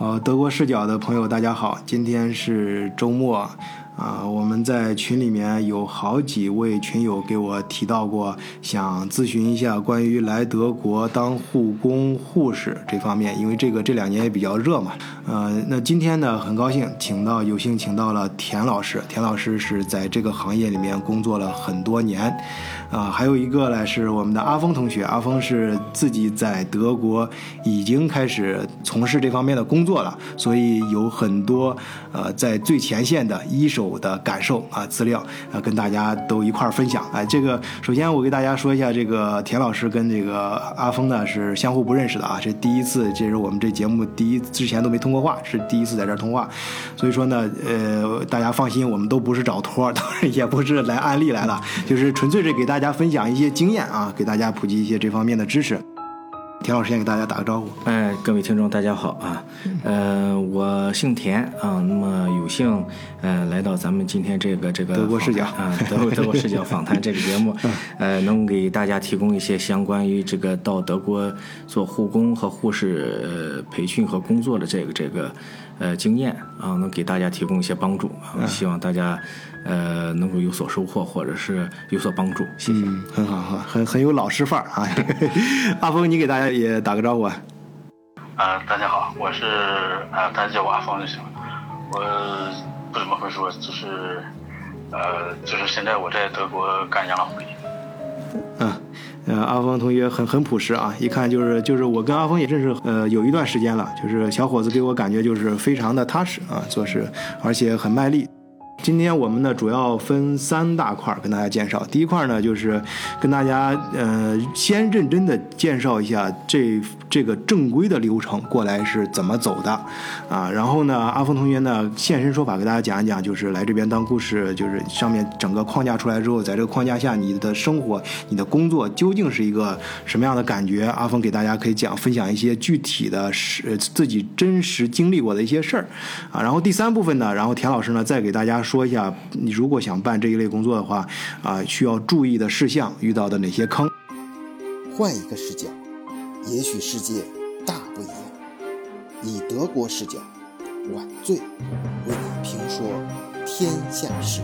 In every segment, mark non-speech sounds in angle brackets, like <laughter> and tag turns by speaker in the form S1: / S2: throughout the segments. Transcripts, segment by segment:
S1: 呃，德国视角的朋友，大家好，今天是周末。啊，我们在群里面有好几位群友给我提到过，想咨询一下关于来德国当护工、护士这方面，因为这个这两年也比较热嘛。呃，那今天呢，很高兴请到有幸请到了田老师，田老师是在这个行业里面工作了很多年。啊，还有一个呢是我们的阿峰同学，阿峰是自己在德国已经开始从事这方面的工作了，所以有很多呃在最前线的医生的感受啊资料啊跟大家都一块儿分享。哎，这个首先我给大家说一下，这个田老师跟这个阿峰呢是相互不认识的啊，这第一次，这是我们这节目第一之前都没通过话，是第一次在这儿通话，所以说呢，呃，大家放心，我们都不是找托，当然也不是来安利来了，就是纯粹是给。大家分享一些经验啊，给大家普及一些这方面的知识。田老师先给大家打个招呼。
S2: 哎，各位听众大家好啊，呃，我姓田啊，那么有幸呃来到咱们今天这个这个
S1: 德国视角
S2: 啊，德国德国视角访谈这个节目，呃，能给大家提供一些相关于这个到德国做护工和护士呃培训和工作的这个这个呃经验啊，能给大家提供一些帮助啊，希望大家。呃，能够有所收获，或者是有所帮助，谢谢。
S1: 很好哈，很很有老师范儿啊。<laughs> 阿峰，你给大家也打个招呼啊。
S3: 啊，大家好，我是啊，大家叫我阿峰就行了。我不怎么会说，就是呃，就是现在我在德国干养老护理。
S1: 嗯，呃，阿峰同学很很朴实啊，一看就是就是我跟阿峰也认识呃有一段时间了，就是小伙子给我感觉就是非常的踏实啊，做事而且很卖力。今天我们呢主要分三大块跟大家介绍。第一块呢就是跟大家呃先认真的介绍一下这这个正规的流程过来是怎么走的啊。然后呢，阿峰同学呢现身说法给大家讲一讲，就是来这边当故事，就是上面整个框架出来之后，在这个框架下你的生活、你的工作究竟是一个什么样的感觉？阿峰给大家可以讲分享一些具体的是自己真实经历过的一些事儿啊。然后第三部分呢，然后田老师呢再给大家。说一下，你如果想办这一类工作的话，啊，需要注意的事项，遇到的哪些坑？
S4: 换一个视角，也许世界大不一样。以德国视角，晚醉为你评说天下事。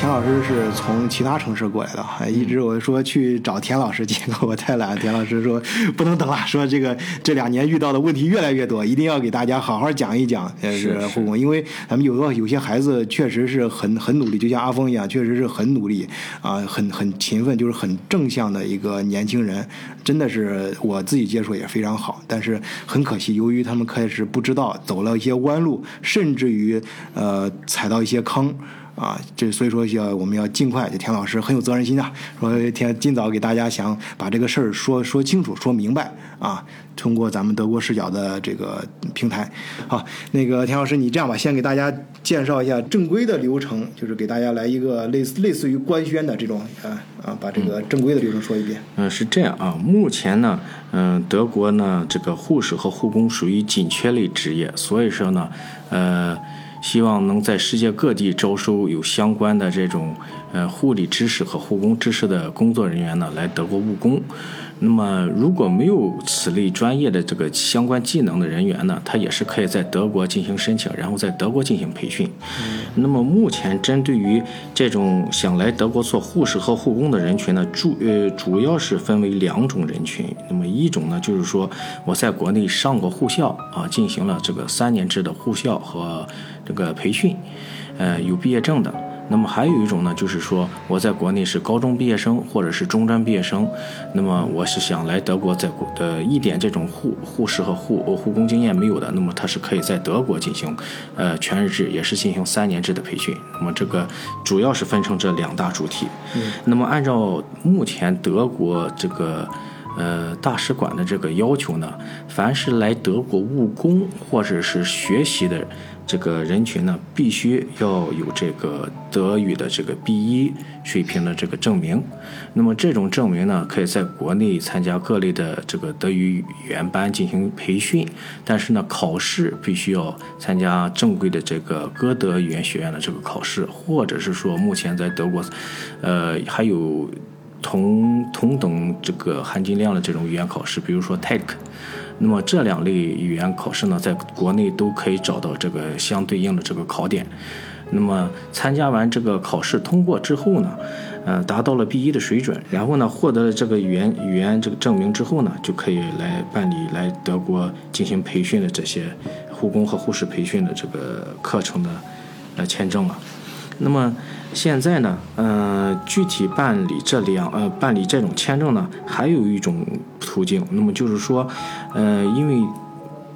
S1: 田老师是从其他城市过来的，还一直我说去找田老师，结果我太懒。田老师说不能等了，说这个这两年遇到的问题越来越多，一定要给大家好好讲一讲，是护工。因为咱们有的有些孩子确实是很很努力，就像阿峰一样，确实是很努力啊，很很勤奋，就是很正向的一个年轻人。真的是我自己接触也非常好，但是很可惜，由于他们开始不知道，走了一些弯路，甚至于呃踩到一些坑。啊，这所以说要我们要尽快。这田老师很有责任心啊，说田尽早给大家想把这个事儿说说清楚、说明白啊。通过咱们德国视角的这个平台，好，那个田老师，你这样吧，先给大家介绍一下正规的流程，就是给大家来一个类似类似于官宣的这种啊啊，把这个正规的流程说一遍。
S2: 嗯，是这样啊。目前呢，嗯，德国呢，这个护士和护工属于紧缺类职业，所以说呢，呃。希望能在世界各地招收有相关的这种呃护理知识和护工知识的工作人员呢，来德国务工。那么如果没有此类专业的这个相关技能的人员呢，他也是可以在德国进行申请，然后在德国进行培训。那么目前针对于这种想来德国做护士和护工的人群呢，主呃主要是分为两种人群。那么一种呢，就是说我在国内上过护校啊，进行了这个三年制的护校和这个培训，呃，有毕业证的。那么还有一种呢，就是说我在国内是高中毕业生或者是中专毕业生，那么我是想来德国，在国呃一点这种护护士和护护工经验没有的，那么他是可以在德国进行，呃全日制，也是进行三年制的培训。那么这个主要是分成这两大主体。
S1: 嗯。
S2: 那么按照目前德国这个。呃大使馆的这个要求呢，凡是来德国务工或者是学习的。这个人群呢，必须要有这个德语的这个 B 一水平的这个证明。那么这种证明呢，可以在国内参加各类的这个德语语言班进行培训，但是呢，考试必须要参加正规的这个歌德语言学院的这个考试，或者是说目前在德国，呃，还有同同等这个含金量的这种语言考试，比如说 TEC。那么这两类语言考试呢，在国内都可以找到这个相对应的这个考点。那么参加完这个考试通过之后呢，呃，达到了 B 一的水准，然后呢，获得了这个语言语言这个证明之后呢，就可以来办理来德国进行培训的这些护工和护士培训的这个课程的呃签证了。那么现在呢，呃，具体办理这两呃办理这种签证呢，还有一种途径。那么就是说，呃，因为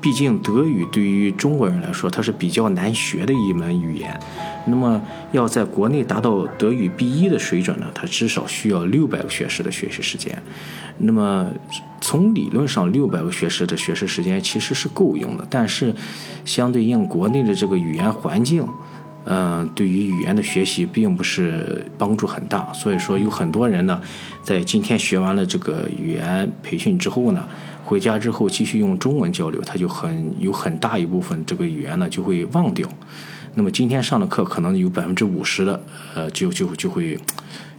S2: 毕竟德语对于中国人来说，它是比较难学的一门语言。那么要在国内达到德语 B 一的水准呢，它至少需要六百个学时的学习时间。那么从理论上，六百个学时的学习时间其实是够用的，但是相对应国内的这个语言环境。嗯，对于语言的学习并不是帮助很大，所以说有很多人呢，在今天学完了这个语言培训之后呢，回家之后继续用中文交流，他就很有很大一部分这个语言呢就会忘掉。那么今天上的课可能有百分之五十的，呃，就就就会。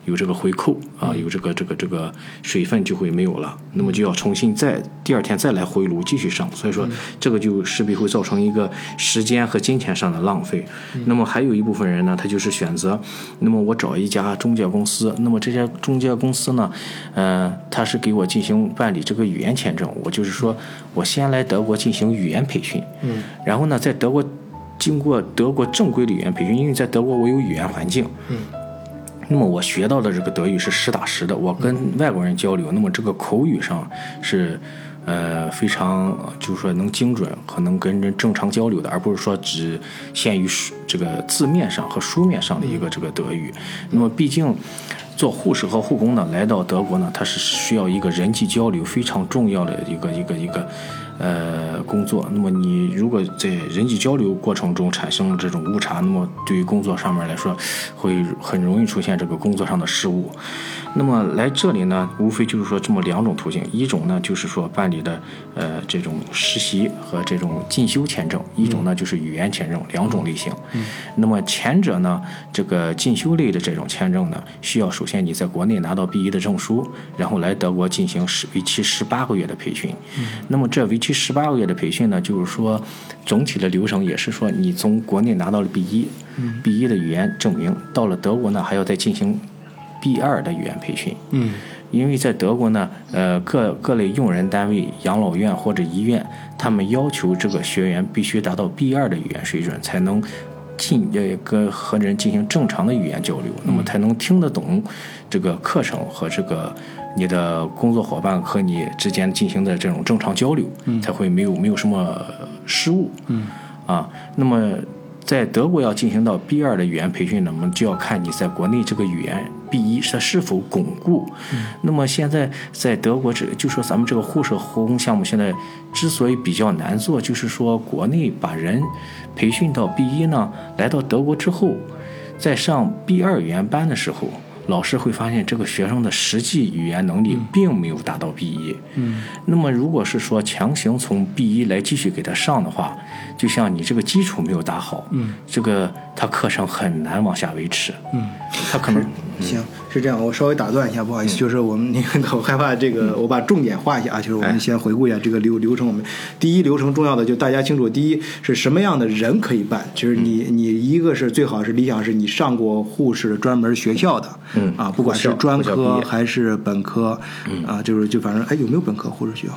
S2: 有这个回扣啊，有这个这个这个水分就会没有了，那么就要重新再第二天再来回炉继续上，所以说这个就势必会造成一个时间和金钱上的浪费。那么还有一部分人呢，他就是选择，那么我找一家中介公司，那么这家中介公司呢，呃，他是给我进行办理这个语言签证，我就是说我先来德国进行语言培训，
S1: 嗯，
S2: 然后呢，在德国经过德国正规的语言培训，因为在德国我有语言环境，
S1: 嗯。
S2: 那么我学到的这个德语是实打实的，我跟外国人交流，那么这个口语上是，呃，非常就是说能精准和能跟人正常交流的，而不是说只限于书这个字面上和书面上的一个这个德语。那么毕竟做护士和护工呢，来到德国呢，它是需要一个人际交流非常重要的一个一个一个。呃，工作。那么你如果在人际交流过程中产生了这种误差，那么对于工作上面来说，会很容易出现这个工作上的失误。那么来这里呢，无非就是说这么两种途径，一种呢就是说办理的呃这种实习和这种进修签证，一种呢就是语言签证，两种类型。
S1: 嗯。
S2: 那么前者呢，这个进修类的这种签证呢，需要首先你在国内拿到 B 一的证书，然后来德国进行十为期十八个月的培训。
S1: 嗯。
S2: 那么这为期十八个月的培训呢，就是说总体的流程也是说，你从国内拿到了 B 一，B 一的语言证明，到了德国呢还要再进行。B 二的语言培训，
S1: 嗯，
S2: 因为在德国呢，呃，各各类用人单位、养老院或者医院，他们要求这个学员必须达到 B 二的语言水准，才能进呃跟和人进行正常的语言交流，那么才能听得懂这个课程和这个你的工作伙伴和你之间进行的这种正常交流，才会没有没有什么失误，
S1: 嗯，
S2: 啊，那么。在德国要进行到 B 二的语言培训，呢，我们就要看你在国内这个语言 B 一它是否巩固。那么现在在德国这就说咱们这个护士护工项目现在之所以比较难做，就是说国内把人培训到 B 一呢，来到德国之后，在上 B 二语言班的时候。老师会发现这个学生的实际语言能力并没有达到 B 一。
S1: 嗯，
S2: 那么如果是说强行从 B 一来继续给他上的话，就像你这个基础没有打好，
S1: 嗯，
S2: 这个他课程很难往下维持。
S1: 嗯，
S2: 他可能
S1: 行是这样，我稍微打断一下，不好意思，就是我们您我害怕这个，我把重点画一下啊，就是我们先回顾一下这个流流程。我们第一流程重要的就大家清楚，第一是什么样的人可以办，就是你你一个是最好是理想是你上过护士专门学校的。
S2: 嗯
S1: 啊，不管是专科还是本科，嗯啊，就是就反正哎，有没有本科护士学校？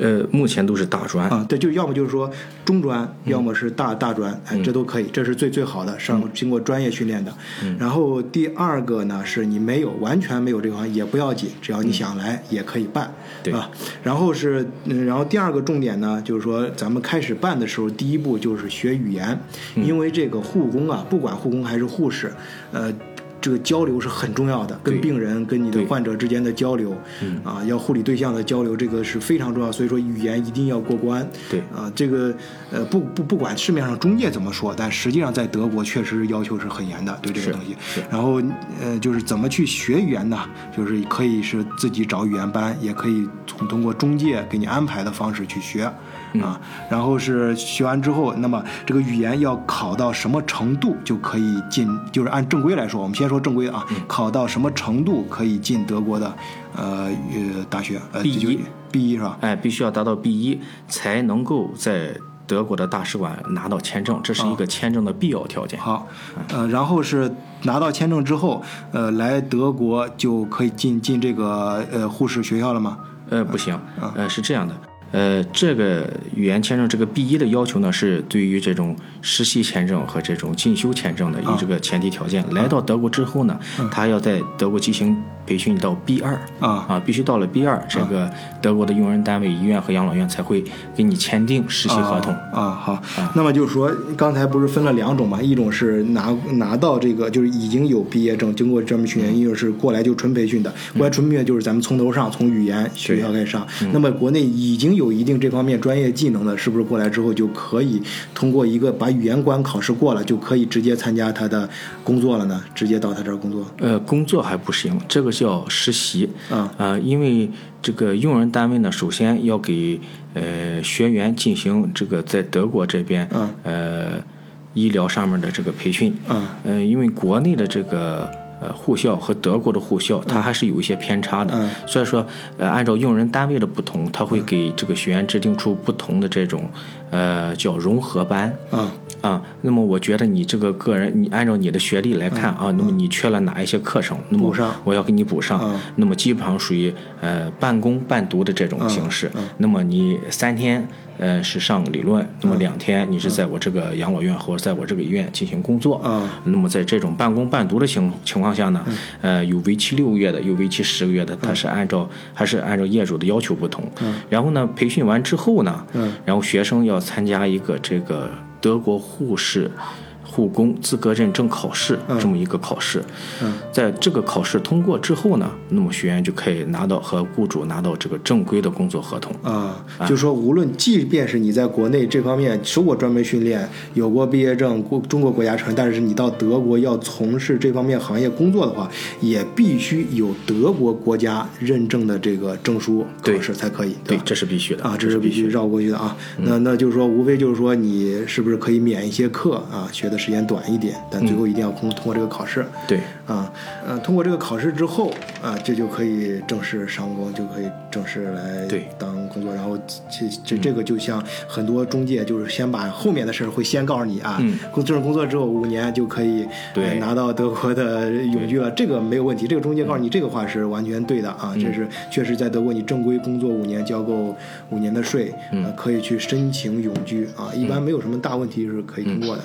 S2: 呃，目前都是大专
S1: 啊，对，就要么就是说中专，要么是大大专，哎，这都可以，这是最最好的，上经过专业训练的。然后第二个呢，是你没有完全没有这个也不要紧，只要你想来也可以办，
S2: 对
S1: 吧？然后是，然后第二个重点呢，就是说咱们开始办的时候，第一步就是学语言，因为这个护工啊，不管护工还是护士，呃。这个交流是很重要的，跟病人、跟你的患者之间的交流，
S2: 嗯
S1: 啊，要护理对象的交流，这个是非常重要。所以说语言一定要过关。
S2: 对
S1: 啊，这个呃不不不管市面上中介怎么说，但实际上在德国确实要求是很严的，对这个东西。然后呃就是怎么去学语言呢？就是可以是自己找语言班，也可以从通过中介给你安排的方式去学。
S2: 嗯
S1: 啊，然后是学完之后，那么这个语言要考到什么程度就可以进？就是按正规来说，我们先说正规的啊，
S2: 嗯
S1: 考到什么程度可以进德国的呃呃大学？呃
S2: B1
S1: 就 B 一是吧？
S2: 哎，必须要达到 B 一才能够在德国的大使馆拿到签证，这是一个签证的必要条件。
S1: 好，呃，然后是拿到签证之后，呃，来德国就可以进进这个呃护士学校了吗？
S2: 呃，不行，
S1: 啊
S2: 呃，是这样的，呃，这个语言签证这个 B 一的要求呢，是对于这种实习签证和这种进修签证的有这个前提条件。来到德国之后呢，他要在德国进行培训到 B 二
S1: 啊
S2: 啊，必须到了 B 二，这个德国的用人单位、医院和养老院才会给你签订实习合同。
S1: 啊啊好，那么就是说，刚才不是分了两种嘛？一种是拿拿到这个就是已经有毕业证，经过专门训练；一种是过来就纯培训的。过来纯培训就是咱们从头上，从语言学校开始上。那么国内已经有一定这方面专业技能的，是不是过来之后就可以通过一个把语言关考试过了，就可以直接参加他的工作了呢？直接到他这儿工作？
S2: 呃，工作还不行，这个叫实习。
S1: 啊
S2: 呃，因为这个用人单位呢，首先要给呃学员进行这个在德国这边
S1: 嗯
S2: 呃医疗上面的这个培训。
S1: 嗯
S2: 呃，因为国内的这个呃护校和德国的护校，它还是有一些偏差的。
S1: 嗯
S2: 所以说，呃，按照用人单位的不同，他会给这个学员制定出不同的这种呃叫融合班。
S1: 啊
S2: 啊，那么我觉得你这个个人，你按照你的学历来看啊，那么你缺了哪一些课程，那么我要给你补上。
S1: 嗯
S2: 那么基本上属于呃半工半读的这种形式。
S1: 嗯
S2: 那么你三天呃是上理论，那么两天你是在我这个养老院或者在我这个医院进行工作。
S1: 嗯
S2: 那么在这种半工半读的情情况下呢，呃，有为期六个月的，有为期十个月的，它是按照还是按照业主的要求不同。然后呢，培训完之后呢，
S1: 嗯
S2: 然后学生要参加一个这个德国护士。护工资格认证考试这么一个考试，
S1: 嗯。
S2: 在这个考试通过之后呢，那么学员就可以拿到和雇主拿到这个正规的工作合同。
S1: 啊，就是说，无论即便是你在国内这方面受过专门训练，有过毕业证、过中国国家承认，但是你到德国要从事这方面行业工作的话，也必须有德国国家认证的这个证书考
S2: 对
S1: 试才可以，
S2: 对
S1: 吧，
S2: 这是必须的。
S1: 啊，
S2: 这是必须的嗯
S1: 这是必须绕过去的啊。那那就是说，无非就是说你是不是可以免一些课啊，学的时间短一点，但最后一定要通通过这个考试。
S2: 对，
S1: 啊，呃，通过这个考试之后啊，这就可以正式上工，就可以正式来
S2: 对
S1: 当工作。然后这这这个就像很多中介，就是先把后面的事儿会先告诉你啊，
S2: 嗯
S1: 工正式工作之后五年就可以
S2: 对
S1: 呃拿到德国的永居了，这个没有问题。这个中介告诉你这个话是完全对的啊，
S2: 嗯
S1: 这是确实在德国你正规工作五年，交够五年的税，
S2: 嗯
S1: 呃，可以去申请永居啊，一般没有什么大问题是可以通过的。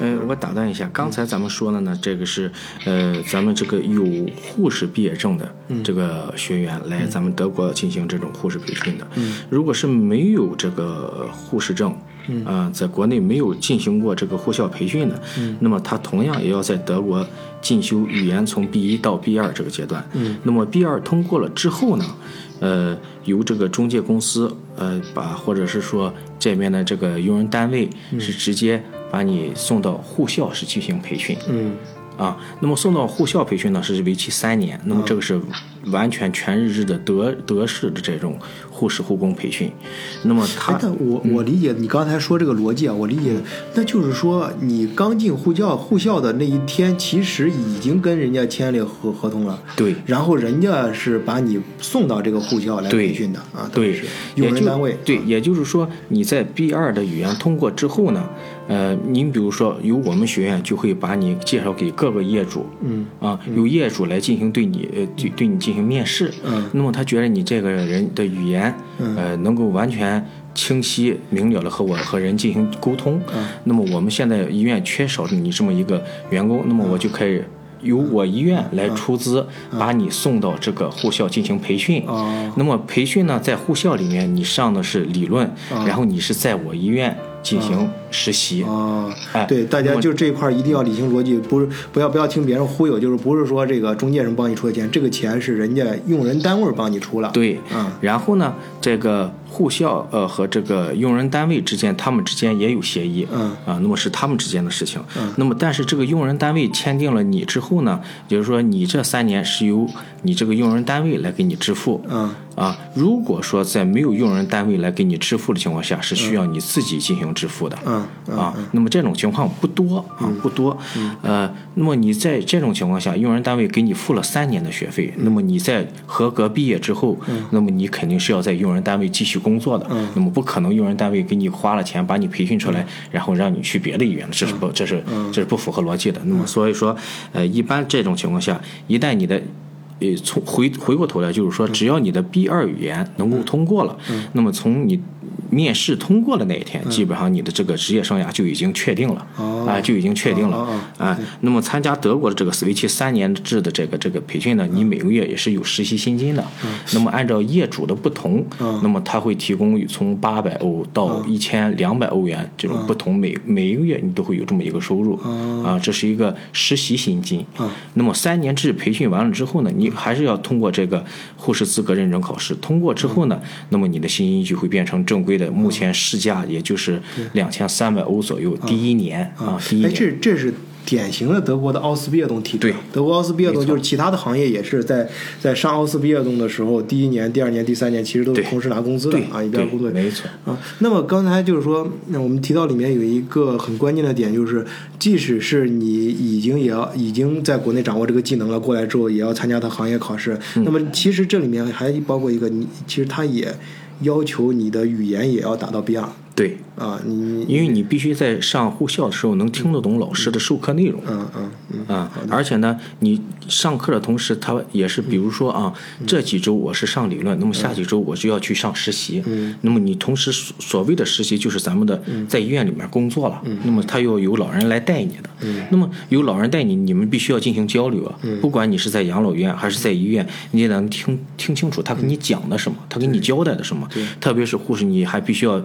S2: 呃，我打断一下，刚才咱们说的呢，这个是呃，咱们这个有护士毕业证的这个学员来咱们德国进行这种护士培训的。嗯，如果是没有这个护士证，嗯啊、在国内没有进行过这个护校培训的，嗯，那么他同样也要在德国进修语言，从 B 一到 B 二这个阶段。嗯，那么 B 二通过了之后呢？呃，由这个中介公司，呃，把或者是说这边的这个用人单位是直接把你送到护校是进行培训。
S1: 嗯
S2: 啊，那么送到护校培训呢是为期三年，那么这个是完全全日制的德德式的这种护士护工培训，那么他
S1: 哎，但我我理解你刚才说这个逻辑啊，我理解，那就是说你刚进护教护校的那一天，其实已经跟人家签了合合同了，
S2: 对。
S1: 然后人家是把你送到这个护校来培训的。啊，
S2: 对
S1: 用人单位，
S2: 对，也就是说你在 B 二的语言通过之后呢，呃，您比如说由我们学院就会把你介绍给各个业主，
S1: 嗯。
S2: 啊，由业主来进行对你呃对对你进行面试，
S1: 嗯。
S2: 那么他觉得你这个人的语言，
S1: 嗯。
S2: 呃，能够完全清晰明了的和我和人进行沟通，
S1: 嗯。
S2: 那么我们现在医院缺少你这么一个员工，那么我就可以。由我医院来出资，把你送到这个护校进行培训。
S1: 哦。
S2: 那么培训呢，在护校里面你上的是理论，然后你是在我医院进行实习。
S1: 哦
S2: 哎，
S1: 对，大家就这一块儿一定要理清逻辑，不是不要不要听别人忽悠，就是不是说这个中介人帮你出的钱，这个钱是人家用人单位帮你出了。，
S2: 对，
S1: 嗯
S2: 然后呢，这个护校呃和这个用人单位之间，他们之间也有协议，
S1: 嗯
S2: 啊，那么是他们之间的事情。
S1: 嗯
S2: 那么但是这个用人单位签订了你之后呢，也就是说你这三年是由你这个用人单位来给你支付。
S1: 嗯
S2: 啊，如果说在没有用人单位来给你支付的情况下，是需要你自己进行支付的。
S1: 嗯嗯
S2: 啊，那么这种情况不多啊，不多。呃，那么你在这种情况下，用人单位给你付了三年的学费，那么你在合格毕业之后，那么你肯定是要在用人单位继续工作的。那么不可能用人单位给你花了钱把你培训出来，然后让你去别的医院，这是不这是这是不符合逻辑的。那么所以说，呃，一般这种情况下，一旦你的呃，从回回过头来就是说，只要你的 B 二语言能够通过了，那么从你面试通过的那一天，基本上你的这个职业生涯就已经确定了，
S1: 哦。
S2: 啊，就已经确定了啊。那么参加德国的这个为期三年制的这个这个培训呢，你每个月也是有实习薪金的。那么按照业主的不同，那么他会提供从八百欧到一千两百欧元这种不同，每每一个月你都会有这么一个收入，啊，这是一个实习薪金。那么三年制培训完了之后呢，你还是要通过这个护士资格认证考试，通过之后呢，那么你的薪金就会变成正规的，目前市价也就是两千三百欧左右，第一年啊，第一
S1: 哎，
S2: 年。
S1: 这这是典型的德国的奥斯毕业动体制。
S2: 对
S1: 德国奥斯毕业动就是其他的行业也是在在上奥斯毕业动的时候，第一年、第二年、第三年其实都是同时拿工资的啊，一边
S2: 对
S1: 工作
S2: 没错
S1: 啊。那么刚才就是说，那我们提到里面有一个很关键的点，就是即使是你已经也要已经在国内掌握这个技能了，过来之后也要参加它行业考试。
S2: 嗯
S1: 那么其实这里面还包括一个，你其实他也要求你的语言也要达到 B 二。
S2: 对，
S1: 啊，你
S2: 因为你必须在上护校的时候能听得懂老师的授课内容。
S1: 嗯嗯嗯
S2: 啊，而且呢，你上课的同时，他也是，比如说啊，这几周我是上理论，那么下几周我就要去上实习。
S1: 嗯，
S2: 那么你同时所所谓的实习就是咱们的在医院里面工作了。嗯，那么他要有老人来带你的。嗯，那么有老人带你，你们必须要进行交流啊。嗯，不管你是在养老院还是在医院，你也能听听清楚他跟你讲的什么，他给你交代的什么。特别是护士，你还必须要。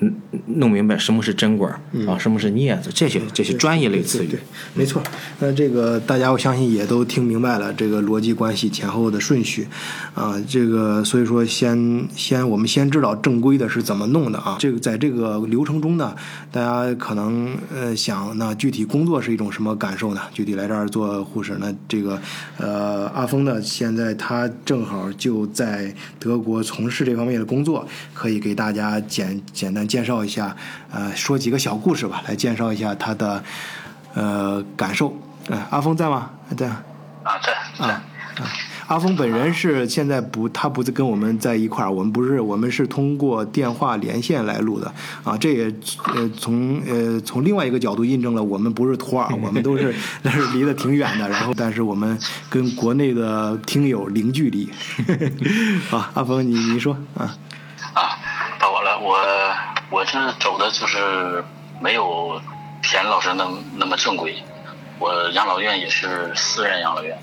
S2: 嗯，弄明白什么是针管儿、啊，什么是镊子，这些这些专业类词语
S1: 对，。没错。那这个大家我相信也都听明白了这个逻辑关系前后的顺序，啊，这个所以说先先我们先知道正规的是怎么弄的啊。这个在这个流程中呢，大家可能呃想那具体工作是一种什么感受呢？具体来这儿做护士，那这个呃阿峰呢，现在他正好就在德国从事这方面的工作，可以给大家简简单介绍一下，呃，说几个小故事吧，来介绍一下他的呃感受。呃，阿峰在吗？在。
S3: 啊，在在
S1: 啊，阿峰本人是现在不，他不是跟我们在一块儿，我们不是，我们是通过电话连线来录的啊。这也呃从呃从另外一个角度印证了我们不是托儿，<laughs> 我们都是那是离得挺远的，然后但是我们跟国内的听友零距离。<laughs> 啊，阿峰你你说啊，
S3: 我，我这走的就是没有田老师那那么正规，我养老院也是私人养老院，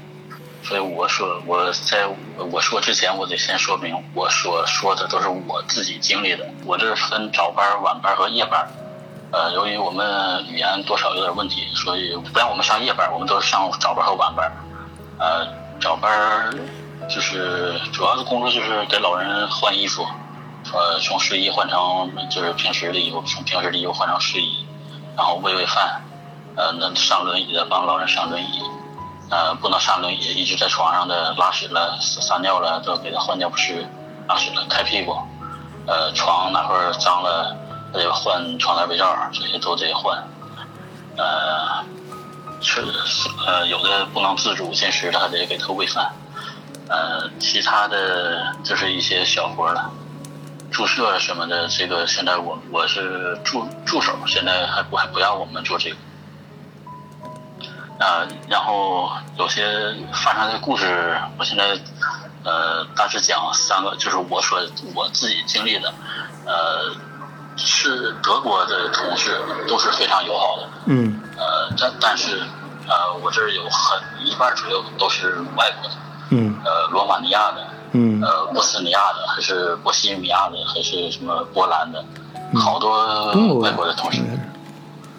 S3: 所以我说我在我说之前，我得先说明我所说的都是我自己经历的，我这分早班、晚班和夜班。呃，由于我们语言多少有点问题，所以不让我们上夜班，我们都是上早班和晚班。呃，早班就是主要的工作就是给老人换衣服，呃，从睡衣换成就是平时的衣服，从平时的衣服换成睡衣，然后喂喂饭，呃，那上轮椅的帮老人上轮椅，呃，不能上轮椅，一直在床上的拉屎了、撒尿了，都给他换尿不湿，拉屎了开屁股，呃，床哪块脏了，还得换床单被罩，这些都得换，呃。吃呃，有的不能自主进食的，还得给他喂饭。呃，其他的就是一些小活了，注射什么的，这个现在我我是助助手，现在还不还不让我们做这个。啊、然后有些发生的故事，我现在呃大致讲三个，就是我所我自己经历的，呃，是德国的同事都是非常友好的，
S1: 嗯。
S3: 呃，但但是呃，我这儿有很一半左右都是外国的，
S1: 嗯。
S3: 呃，罗马尼亚的，
S1: 嗯。
S3: 呃，波斯尼亚的，还是波西米亚的，还是什么波兰的，好多外国的同事，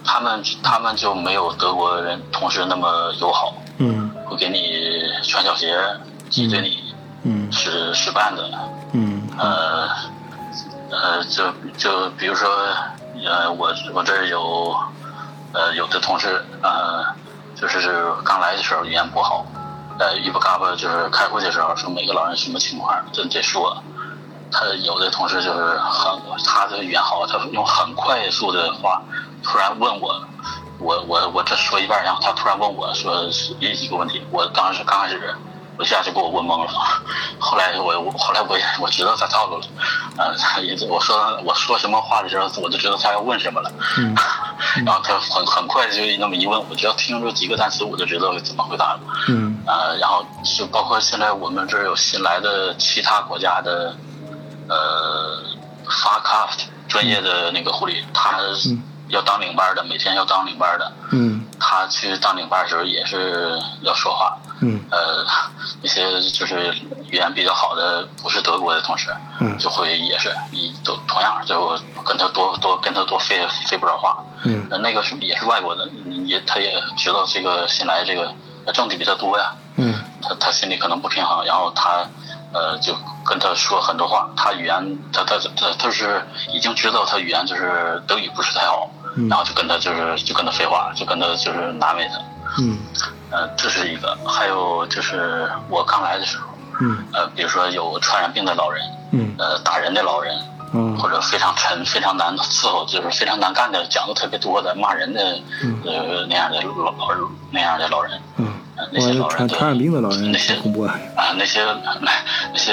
S3: 他们他们就没有德国人同事那么友好，
S1: 嗯。
S3: 会给你穿小鞋，挤兑你，
S1: 嗯。
S3: 使使绊子，
S1: 嗯。
S3: 呃呃，就就比如说，呃，我我这儿有呃有的同事，呃，就是刚来的时候语言不好，呃，一不嘎巴就是开会的时候说每个老人什么情况，这得说。他有的同事就是很他的语言好，他用很快速的话突然问我，我我我这说一半，然后他突然问我说一几个问题，我当时刚开始我一下就给我问懵了，后来我我后来我也我知道他套路了，呃，他也我说我说什么话的时候，我就知道他要问什么了，
S1: 嗯。
S3: 然后他很很快就那么一问，我只要听出几个单词，我就知道怎么回答了。
S1: 嗯。
S3: 呃，然后就包括现在我们这儿有新来的其他国家的，呃，发卡专业的那个护理，他
S1: 嗯
S3: 要当领班的，每天要当领班的，
S1: 嗯。
S3: 他去当领班的时候也是要说话，
S1: 嗯。
S3: 呃，那些就是语言比较好的，不是德国的同事，
S1: 嗯。
S3: 就会也是一都同样就跟他多多跟他多费费不少话，
S1: 嗯。
S3: 呃那个是也是外国的，也他也知道这个新来这个呃挣的比他多呀，
S1: 嗯。
S3: 他他心里可能不平衡，然后他呃就跟他说很多话，他语言他他他他是已经知道他语言就是德语不是太好，
S1: 嗯。
S3: 然后就跟他就是就跟他废话，就跟他就是难为他，
S1: 嗯。
S3: 呃这是一个，还有就是我刚来的时候，
S1: 嗯。
S3: 呃比如说有传染病的老人，
S1: 嗯。
S3: 呃打人的老人，
S1: 嗯。
S3: 或者非常沉、非常难伺候，就是非常难干的，讲的特别多的、骂人的，
S1: 嗯。
S3: 呃那样的老老那样的老人，
S1: 嗯，
S3: 呃那些，老人都
S1: 传传染病的老人
S3: 那些
S1: 恐怖了。
S3: 啊，那些那那些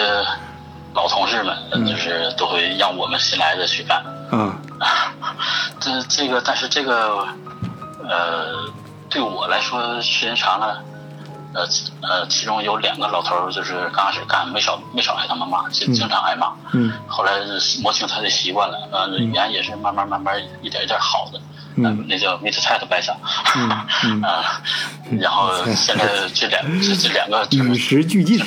S3: 老同事们，
S1: 嗯。
S3: 就是都会让我们新来的去干。
S1: 啊。<laughs>
S3: 这这个，但是这个，呃，对我来说时间长了，呃呃，其中有两个老头儿就是刚开始干没少没少挨他们骂，经经常挨骂。
S1: 嗯
S3: 后来摸清他的习惯了，呃，语言也是慢慢慢慢一点一点好的。
S1: 嗯 <laughs>
S3: 呃那叫 meat chat 白上，
S1: 嗯嗯
S3: 啊，然后现在这两这这两个就是
S1: 与时俱进 <laughs>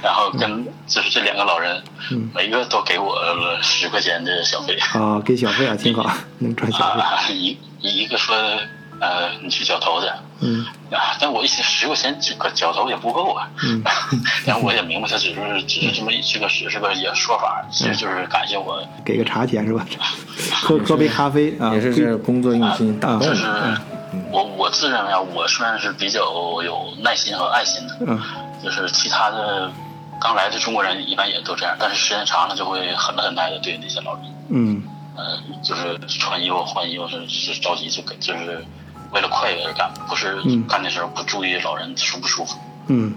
S3: 然后跟就是这两个老人
S1: 嗯，
S3: 每个都给我了十块钱的小费。
S1: 啊，给小费啊，<laughs> 挺好，能赚小费。
S3: 一个说呃你去绞头去，
S1: 嗯。
S3: 啊，但我一想十块钱这个绞头也不够啊，
S1: 嗯。<laughs>
S3: 然后我也明白他只是只是这么一这个只是个也说法，其实就是感谢我，
S1: 给个茶钱是吧？喝喝杯咖啡啊，
S2: 也是这工作用心打动
S3: 就是。我我自认为啊，我算是比较有耐心和爱心的，
S1: 嗯。
S3: 就是其他的刚来的中国人一般也都这样，但是时间长了就会很很耐的对那些老人，
S1: 嗯
S3: 呃，就是穿衣服换衣服是是着急就给，就是为了快而干，不是
S1: 嗯
S3: 干的时候不注意老人舒不舒服。
S1: 嗯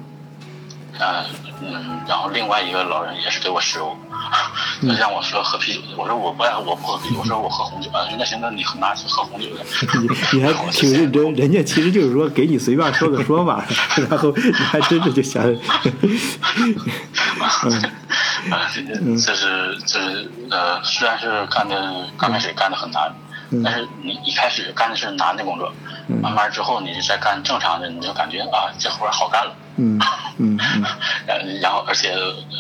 S3: 呃嗯，然后另外一个老人也是给我食物，<laughs>
S1: 嗯
S3: 让我说喝啤酒，我说我不爱，我不喝啤酒，我说我喝红酒啊，那行，那你拿去喝红酒去。
S1: 你 <laughs> 你还挺认真，人家其实就是说给你随便说个说法，<laughs> 然后你还真是就想，嗯
S3: 啊，这是这是呃，虽然是干的刚开始干的很难，
S1: 嗯
S3: 但是你一开始干的是难的工作，
S1: 嗯。
S3: 慢慢之后你再干正常的，你就感觉啊这活儿好干了。<laughs>
S1: 嗯嗯
S3: 然后而且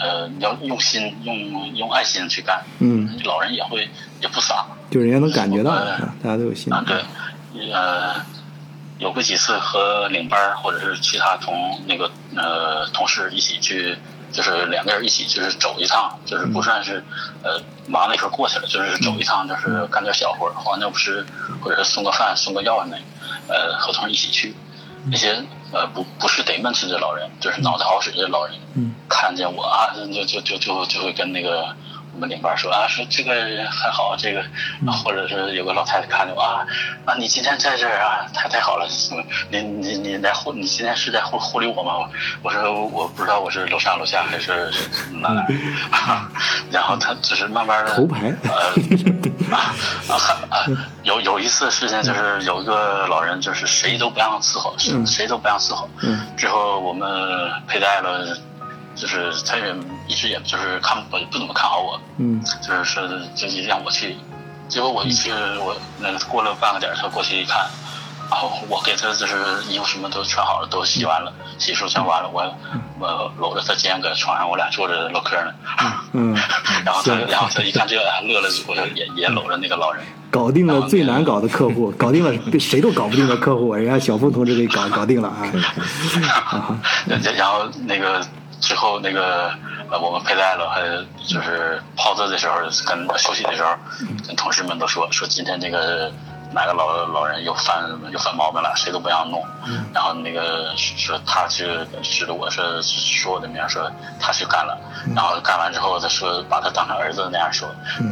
S3: 呃，你要用心用用爱心去干，
S1: 嗯，
S3: 老人也会也不傻
S1: 就人家能感觉到，大家都有心
S3: 啊，对，呃，有过几次和领班或者是其他同那个呃同事一起去，就是两个人一起就是走一趟，就是不算是呃忙那时候过去了，就是走一趟，就是干点小活儿，完了不是或者是送个饭送个药那个，呃和同事一起去，那些呃不不是得闷死的老人，就是脑袋好使的老人，
S1: 嗯
S3: 看见我啊就就就就就会跟那个。我们领班说啊，说这个人很好，这个，
S1: 嗯。
S3: 或者是有个老太太看着我啊，啊，你今天在这儿啊，太太好了，你你你来护，你今天是在护护理我吗？我说我不知道我是楼上楼下还是是哪哪啊，<laughs> 然后他只是慢慢的
S1: 头牌
S3: 呃 <laughs> 啊啊啊，有有一次事情就是有一个老人就是谁都不让伺候，
S1: 嗯。
S3: 谁都不让伺候，
S1: 嗯。
S3: 之后我们佩戴了，就是他也一直也就是看不不怎么看好我，
S1: 嗯
S3: 就是说就让我去，结果我一去我那过了半个点儿，他过去一看，然后我给他就是衣服什么都穿好了，都洗完了，洗漱全完了，我我搂着他肩搁床上，我俩坐着唠嗑呢。
S1: 嗯，<laughs>
S3: 然后他然后他一看这还乐了，我就也也搂着那个老人。<laughs>
S1: 搞定了最难搞的客户，搞定了谁都搞不定的客户，人家小峰同志给搞搞定了啊！<laughs> 啊，
S3: 然然后那个之后那个呃，我们佩戴了，还就是泡着的时候，跟休息的时候，跟同事们都说说今天那个哪个老老人又犯又犯毛病了，谁都不让弄。然后那个说他去指着我说说我的名说他去干了，然后干完之后他说把他当成儿子那样说，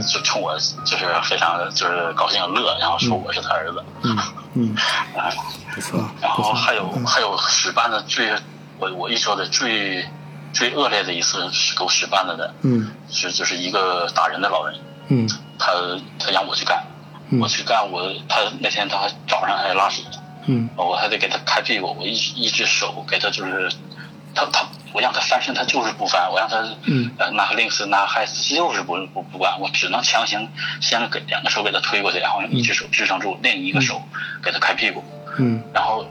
S3: 就冲我就是非常就是高兴乐，然后说我是他儿子。
S1: 嗯，<laughs>
S3: 啊
S1: 不错，
S3: 然后，还有还有使办的最，我我一说的最最恶劣的一次是给我使办了的，
S1: 嗯。
S3: 是就是一个打人的老人，
S1: 嗯。
S3: 他他让我去干，
S1: 嗯。
S3: 我去干我他那天他还早上还拉屎，
S1: 嗯。
S3: 我还得给他开屁股，我一一只手给他就是，他他我让他翻身他就是不翻，我让他
S1: 嗯。
S3: 呃拿个 links 拿还就是不不不管，我只能强行先给两个手给他推过去，然后用一只手支撑住，另一个手给他开屁股。
S1: 嗯。
S3: 然后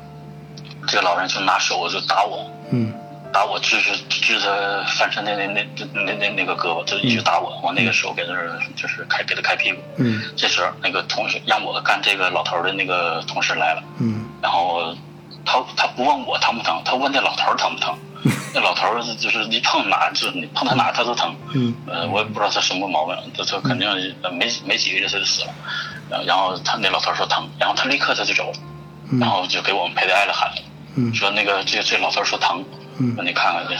S3: 这个老人就拿手就打我，
S1: 嗯
S3: 打我支持支他翻身那那那那那那个胳膊，就一直打我，我那个时候给他就是开给他开屁股。
S1: 嗯
S3: 这时候那个同学让我干这个老头的那个同事来了，
S1: 嗯
S3: 然后他他不问我疼不疼，他问那老头疼不疼。<laughs> 那老头就是一碰哪就是你碰他哪他都疼。
S1: 嗯
S3: 呃，我也不知道他什么毛病，他他肯定呃没没几个月他就死了。然后然后他那老头说疼，然后他立刻他就走了，然后就给我们佩戴爱了喊了。
S1: 嗯
S3: 说那个这这老头说疼，
S1: 嗯。
S3: 说你看看这，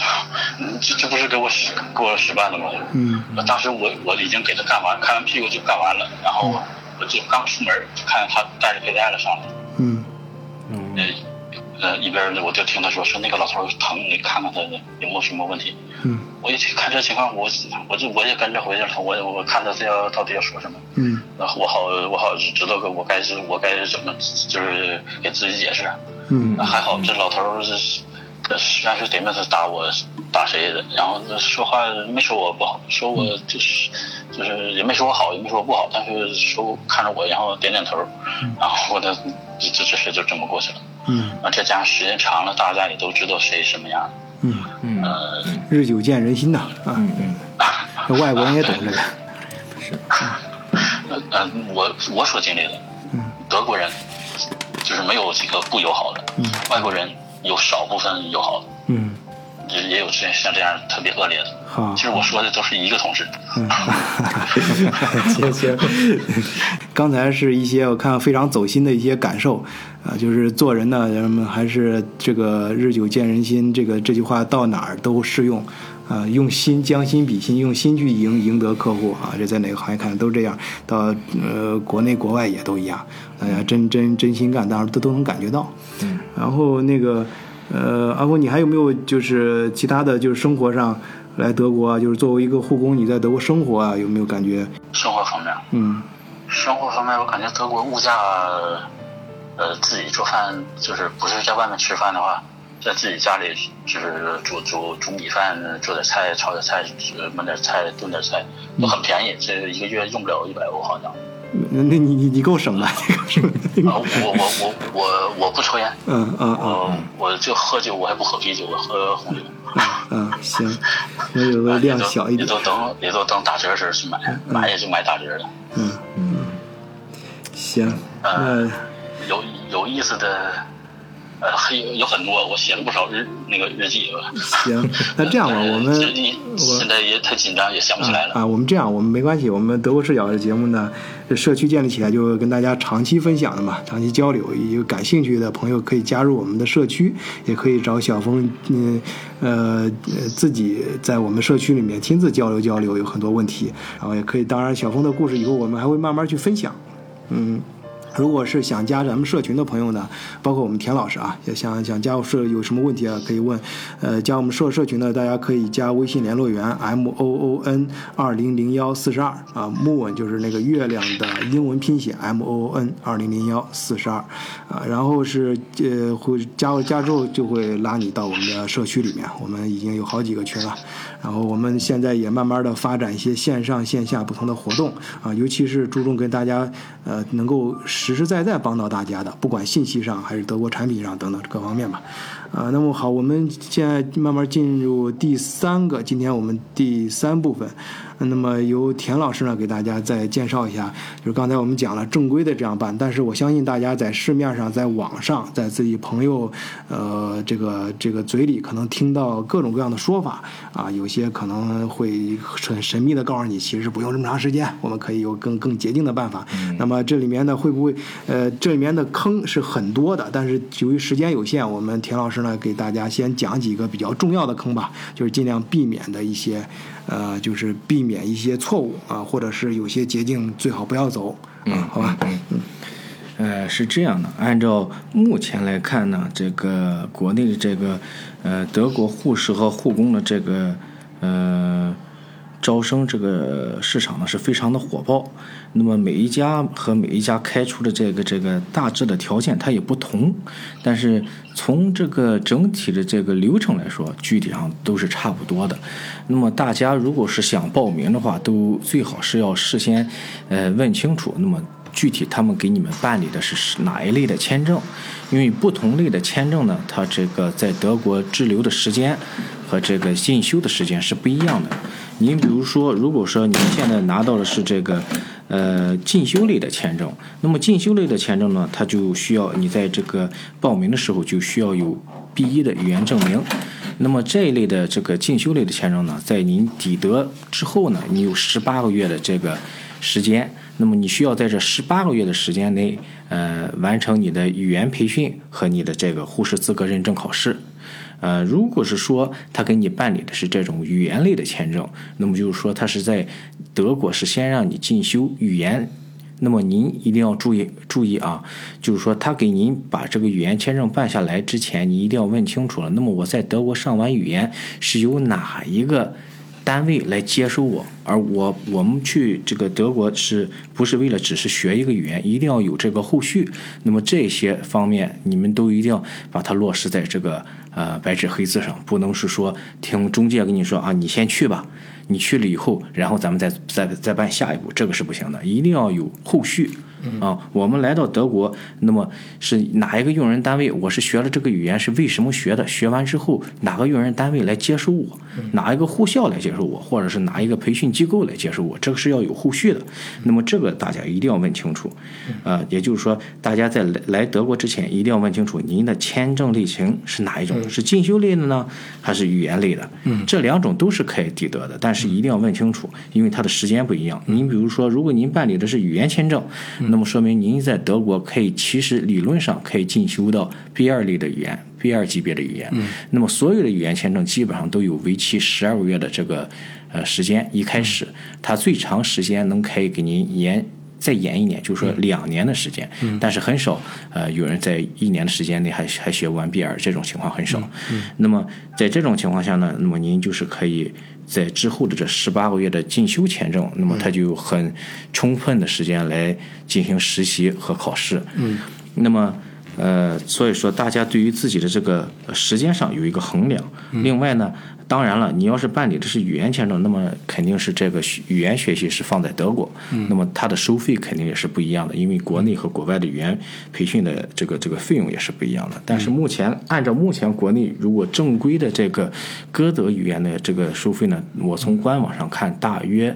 S3: 嗯这这不是给我使给我使绊子吗？
S1: 嗯。
S3: 当时我我已经给他干完，开完屁股就干完了，然后我就刚出门就看见他带着佩戴了上来，
S1: 嗯。
S3: 呃呃一边呢我就听他说说那个老头疼，你看看他有没有什么问题。
S1: 嗯。
S3: 我一看这情况，我我就我也跟着回去了，我我看他这要到底要说什么。
S1: 嗯。
S3: 然后我好我好知道个我该是我该怎么就是给自己解释。
S1: 嗯。
S3: 还好这老头是，然是对面是打我打谁的，然后这说话没说我不好，说我就是就是也没说我好，也没说我不好，但是说看着我，然后点点头，然后我的这这这事就这么过去了。
S1: 嗯。
S3: 啊，这家时间长了，大家也都知道谁什么样。
S1: 嗯，
S2: 嗯。
S3: 呃，
S1: 日久见人心呐啊，这外国人也懂这个，<laughs>
S3: 呃呃，我我所经历的，
S1: 嗯。
S3: 德国人就是没有几个不友好的，
S1: 嗯。
S3: 外国人有少部分友好的，
S1: 嗯
S3: 也也有像像这样特别恶劣的。
S1: 好
S3: 其实我说的都是一个同事。
S1: 嗯，<laughs> 行行，刚才是一些我看非常走心的一些感受啊，就是做人呢，人们还是这个日久见人心，这个这句话到哪儿都适用。啊，用心将心比心，用心去赢赢得客户啊！这在哪个行业看都这样，到呃国内国外也都一样。大家真真真心干，当然都都能感觉到。
S2: 嗯，
S1: 然后那个呃，阿峰，你还有没有就是其他的就是生活上来德国啊？就是作为一个护工，你在德国生活啊，有没有感觉？
S3: 生活方面，
S1: 嗯
S3: 生活方面，我感觉德国物价，呃，自己做饭就是不是在外面吃饭的话，在自己家里就是煮煮煮米饭，做点菜，炒点菜，呃焖点菜，炖点菜，都很便宜，这一个月用不了一百欧好像。
S1: 那那你你你够省的，你够省的。
S3: 啊，我我我我我不抽烟，
S1: 嗯嗯嗯
S3: 我我就喝酒，我还不喝啤酒，我喝红酒。
S1: 嗯，行，我有个量小一点
S3: 也。都等也都等打折时候去买，买也就买打折的。
S1: 嗯嗯，行，那
S3: 呃，有有意思的，呃，还有有很多，我写了不少日那个日记。
S1: 行，那这样吧，<laughs> 我们
S3: 现在也太紧张，也想不起来了。
S1: 啊，我们这样，我们没关系，我们德国视角的节目呢，这社区建立起来就跟大家长期分享的嘛，长期交流。有感兴趣的朋友可以加入我们的社区，也可以找小峰，嗯呃呃自己在我们社区里面亲自交流交流，有很多问题，然后也可以，当然小峰的故事以后我们还会慢慢去分享，嗯。如果是想加咱们社群的朋友呢，包括我们田老师啊，也想想加入社有什么问题啊，可以问。呃，加我们社社群呢，大家可以加微信联络员 m o o n 二零零幺四十二啊，moon 就是那个月亮的英文拼写 m o o n 二零零幺四十二啊，然后是呃会加入加之后就会拉你到我们的社区里面，我们已经有好几个群了。然后我们现在也慢慢的发展一些线上线下不同的活动啊，尤其是注重跟大家呃能够实实在在帮到大家的，不管信息上还是德国产品上等等各方面吧。啊，那么好，我们现在慢慢进入第三个，今天我们第三部分。那么由田老师呢给大家再介绍一下，就是刚才我们讲了正规的这样办，但是我相信大家在市面上、在网上、在自己朋友，呃，这个这个嘴里可能听到各种各样的说法啊，有些可能会很神秘的告诉你，其实不用这么长时间，我们可以有更更捷径的办法。那么这里面呢会不会呃这里面的坑是很多的，但是由于时间有限，我们田老师呢给大家先讲几个比较重要的坑吧，就是尽量避免的一些。呃，就是避免一些错误啊，或者是有些捷径最好不要走啊，好吧？
S2: 嗯，呃，是这样的，按照目前来看呢，这个国内的这个呃德国护士和护工的这个呃。招生这个市场呢是非常的火爆，那么每一家和每一家开出的这个这个大致的条件它也不同，但是从这个整体的这个流程来说，具体上都是差不多的。那么大家如果是想报名的话，都最好是要事先呃问清楚，那么具体他们给你们办理的是哪一类的签证，因为不同类的签证呢，它这个在德国滞留的时间和这个进修的时间是不一样的。您比如说，如果说您现在拿到的是这个，呃，进修类的签证，那么进修类的签证呢，它就需要你在这个报名的时候就需要有 B1 的语言证明。那么这一类的这个进修类的签证呢，在您抵德之后呢，你有十八个月的这个时间，那么你需要在这十八个月的时间内，呃，完成你的语言培训和你的这个护士资格认证考试。呃，如果是说他给你办理的是这种语言类的签证，那么就是说他是在德国是先让你进修语言，那么您一定要注意注意啊，就是说他给您把这个语言签证办下来之前，你一定要问清楚了。那么我在德国上完语言是由哪一个？单位来接收我，而我我们去这个德国是不是为了只是学一个语言，一定要有这个后续？那么这些方面你们都一定要把它落实在这个呃白纸黑字上，不能是说听中介跟你说啊，你先去吧，你去了以后，然后咱们再再再办下一步，这个是不行的，一定要有后续。啊，我们来到德国，那么是哪一个用人单位？我是学了这个语言是为什么学的？学完之后，哪个用人单位来接收我？哪一个护校来接收我？或者是哪一个培训机构来接收我？这个是要有后续的。那么这个大家一定要问清楚。啊，也就是说，大家在来来德国之前，一定要问清楚您的签证类型是哪一种？是进修类的呢，还是语言类的？嗯，这两种都是可以抵得的，但是一定要问清楚，因为它的时间不一样。您比如说，如果您办理的是语言签证，那么说明您在德国可以，其实理论上可以进修到 B 二类的语言，B 二级别的语言。嗯。那么所有的语言签证基本上都有为期十二个月的这个呃时间。一开始，它最长时间能可以给您延再延一年，就是说两年的时间。嗯。但是很少呃有人在一年的时间内还还学完 B 二，这种情况很少。嗯。那么在这种情况下呢，那么您就是可以。在之后的这十八个月的进修签证，那么他就有很充分的时间来进行实习和考试。嗯，那么呃，所以说大家对于自己的这个时间上有一个衡量。另外呢。当然了，你要是办理的是语言签证，那么肯定是这个语言学习是放在德国，那么它的收费肯定也是不一样的，因为国内和国外的语言培训的这个这个费用也是不一样的。但是目前按照目前国内如果正规的这个歌德语言的这个收费呢，我从官网上看，大约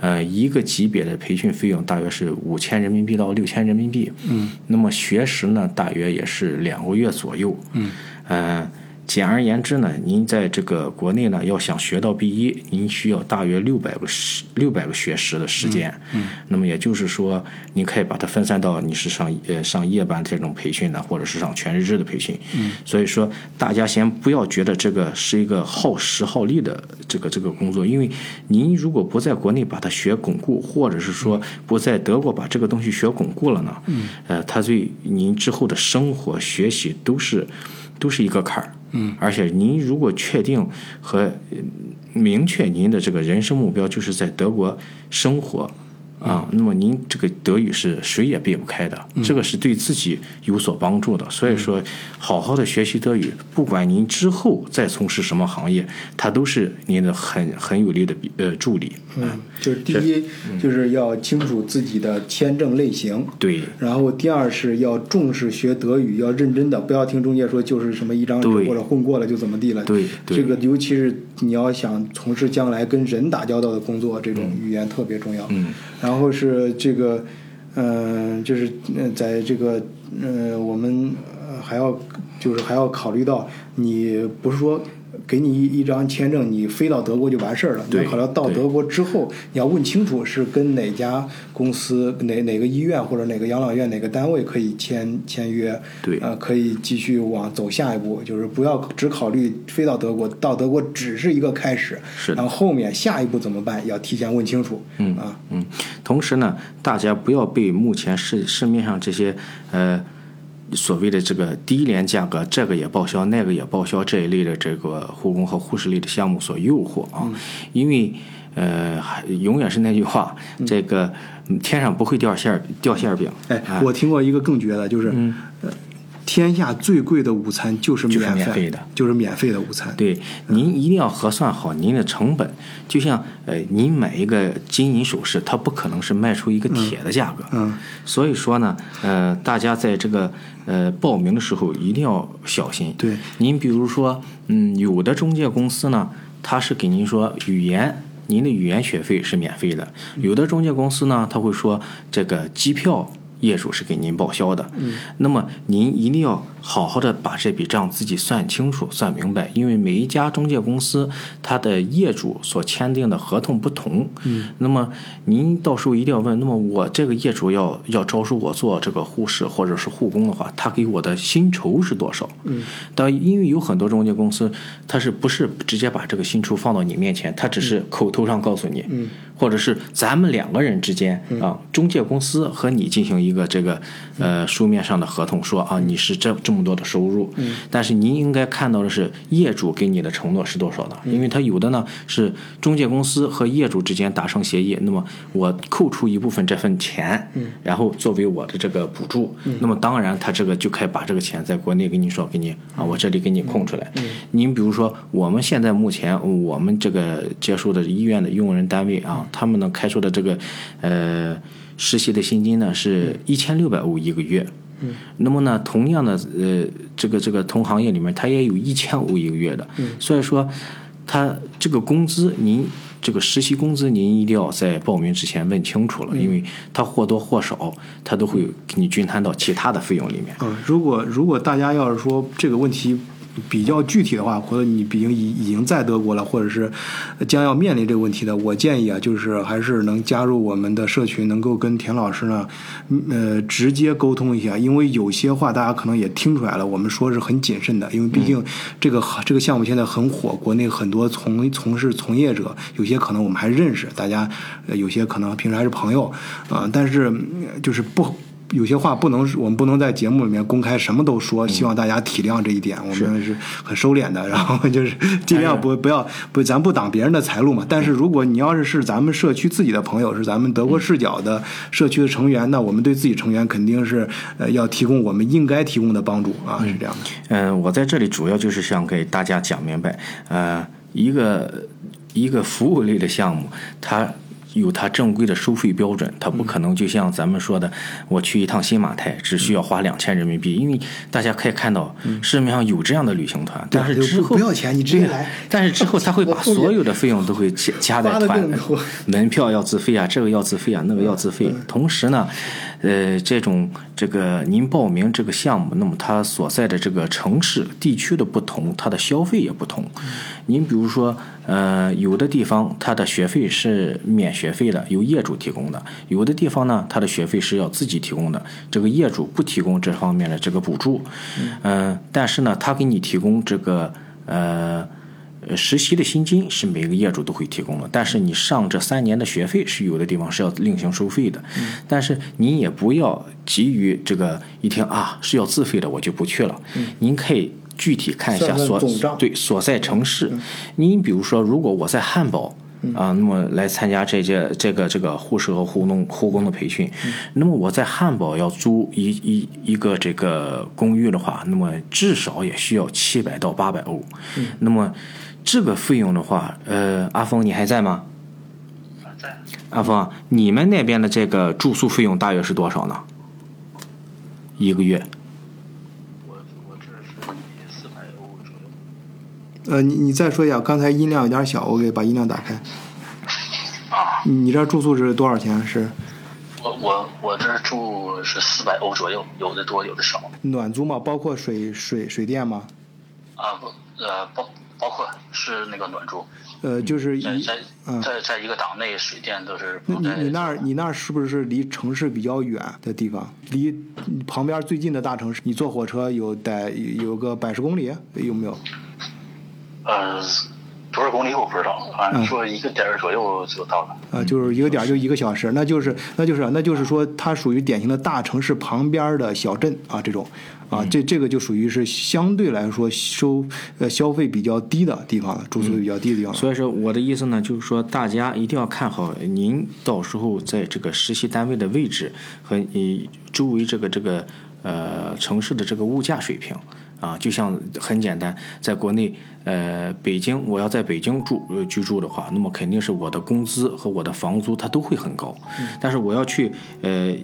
S2: 呃一个级别的培训费用大约是五千人民币到六千人民币。嗯，那么学时呢，大约也是两个月左右。嗯，呃。简而言之呢，您在这个国内呢，要想学到 B 一，您需要大约六百个时六百个学时的时间。嗯，那么也就是说，您可以把它分散到你是上呃上夜班这种培训呢，或者是上全日制的培训。嗯，所以说大家先不要觉得这个是一个耗时耗力的这个这个工作，因为您如果不在国内把它学巩固，或者是说不在德国把这个东西学巩固了呢，嗯，呃，它对您之后的生活学习都是都是一个坎儿。嗯，而且您如果确定和明确您的这个人生目标就是在德国生活，啊，那么您这个德语是谁也避不开的，这个是对自己有所帮助的。所以说，好好的学习德语，不管您之后再从事什么行业，它都是您的很很有力的呃助力。
S1: 嗯，就是第一，就是要清楚自己的签证类型。
S2: 对。
S1: 然后第二是要重视学德语，要认真的，不要听中介说就是什么一张纸或者混过了就怎么地了。
S2: 对。
S1: 这个尤其是你要想从事将来跟人打交道的工作，这种语言特别重要。
S2: 嗯。
S1: 然后是这个，嗯，就是在这个，嗯，我们还要就是还要考虑到，你不是说。给你一一张签证，你飞到德国就完事儿了。你要考虑到德国之后，你要问清楚是跟哪家公司、哪哪个医院或者哪个养老院、哪个单位可以签签约。
S2: 对，
S1: 呃，可以继续往走下一步，就是不要只考虑飞到德国，到德国只是一个开始。
S2: 是。
S1: 然后后面下一步怎么办？要提前问清楚。
S2: 嗯
S1: 啊
S2: 嗯。同时呢，大家不要被目前市市面上这些呃。所谓的这个低廉价格，这个也报销，那个也报销这一类的这个护工和护士类的项目所诱惑啊，因为呃，永远是那句话，这个天上不会掉馅儿掉馅儿饼。
S1: 哎，我听过一个更绝的，就是。天下最贵的午餐就是免
S2: 费的，
S1: 就是免费的午餐。
S2: 对，您一定要核算好您的成本。就像呃，您买一个金银首饰，它不可能是卖出一个铁的价格。
S1: 嗯。
S2: 所以说呢，呃，大家在这个呃报名的时候一定要小心。
S1: 对。
S2: 您比如说，嗯，有的中介公司呢，他是给您说语言，您的语言学费是免费的；有的中介公司呢，他会说这个机票。业主是给您报销的，
S1: 嗯，
S2: 那么您一定要好好的把这笔账自己算清楚、算明白，因为每一家中介公司它的业主所签订的合同不同，
S1: 嗯，
S2: 那么您到时候一定要问，那么我这个业主要要招收我做这个护士或者是护工的话，他给我的薪酬是多少？
S1: 嗯，
S2: 但因为有很多中介公司，他是不是直接把这个薪酬放到你面前，他只是口头上告诉你，
S1: 嗯。
S2: 或者是咱们两个人之间啊，中介公司和你进行一个这个呃书面上的合同，说啊你是这这么多的收入，但是您应该看到的是业主给你的承诺是多少的，因为他有的呢是中介公司和业主之间达成协议，那么我扣除一部分这份钱，然后作为我的这个补助，那么当然他这个就可以把这个钱在国内给你说给你啊，我这里给你空出来。您比如说我们现在目前我们这个接触的医院的用人单位啊。他们呢开出的这个，呃，实习的薪金呢是一千六百欧一个月。
S1: 嗯。
S2: 那么呢，同样的，呃，这个这个同行业里面，它也有一千欧一个月的。
S1: 嗯。
S2: 所以说，它这个工资，您这个实习工资，您一定要在报名之前问清楚了，因为它或多或少，它都会给你均摊到其他的费用里面。
S1: 嗯，如果如果大家要是说这个问题。比较具体的话，或者你毕竟已已经在德国了，或者是将要面临这个问题的，我建议啊，就是还是能加入我们的社群，能够跟田老师呢，呃，直接沟通一下。因为有些话大家可能也听出来了，我们说是很谨慎的，因为毕竟这个这个项目现在很火，国内很多从从事从业者，有些可能我们还认识，大家有些可能平时还是朋友啊，但是就是不。有些话不能，我们不能在节目里面公开什么都说，希望大家体谅这一点。我们是很收敛的，然后就是尽量不不要不，咱不挡别人的财路嘛。但是如果你要是是咱们社区自己的朋友，是咱们德国视角的社区的成员，那我们对自己成员肯定是呃要提供我们应该提供的帮助啊，是这样的。
S2: 嗯，我在这里主要就是想给大家讲明白，呃，一个一个服务类的项目，它。有它正规的收费标准，它不可能就像咱们说的，我去一趟新马泰只需要花两千人民币，因为大家可以看到市面上有这样的旅行团，但是之后
S1: 不要钱，你直接来。
S2: 但是之后他会把所有的费用都会加加在团，门票要自费啊，这个要自费啊，那个要自费。同时呢，呃，这种这个您报名这个项目，那么它所在的这个城市地区的不同，它的消费也不同。您比如说。呃，有的地方它的学费是免学费的，由业主提供的；有的地方呢，它的学费是要自己提供的，这个业主不提供这方面的这个补助。嗯，但是呢，他给你提供这个呃实习的薪金是每个业主都会提供的，但是你上这三年的学费是有的地方是要另行收费的。但是您也不要急于这个一听啊是要自费的，我就不去了。您可以。具体看一下所对所在城市，您比如说，如果我在汉堡啊，那么来参加这届这个这个护士和护农护工的培训。那么我在汉堡要租一一一个这个公寓的话，那么至少也需要七百到八百欧。那么这个费用的话，呃，阿峰你还在吗？
S3: 在
S2: 阿峰，你们那边的这个住宿费用大约是多少呢？一个月？
S3: 我我这是以四百欧左右。
S1: 呃，你你再说一下，刚才音量有点小，我给把音量打开。
S3: 啊，
S1: 你你这住宿是多少钱？是
S3: 我我我这住是四百欧左右，有的多有的少。
S1: 暖租吗？包括水水水电吗？
S3: 啊不呃包包括是那个暖住，
S1: 呃，就是一
S3: 在在
S1: 嗯
S3: 在在一个档内，水电都是
S1: 那。你你那儿你那儿是不是离城市比较远的地方？离旁边最近的大城市，你坐火车有得有个百十公里，有没有？
S3: 呃多少公里我不知道，反
S1: 嗯
S3: 正说一个点儿左右就到了。
S1: 啊，就是一个点儿就一个小时，那就是那就是那就是说，它属于典型的大城市旁边的小镇啊，这种啊，这这个就属于是相对来说收呃消费比较低的地方了，住宿比较低的地方了。
S2: 所以说我的意思呢，就是说大家一定要看好您到时候在这个实习单位的位置和你周围这个这个呃城市的这个物价水平啊，就像很简单，在国内呃北京我要在北京住呃居住的话，那么肯定是我的工资和我的房租它都会很高，但是我要去呃。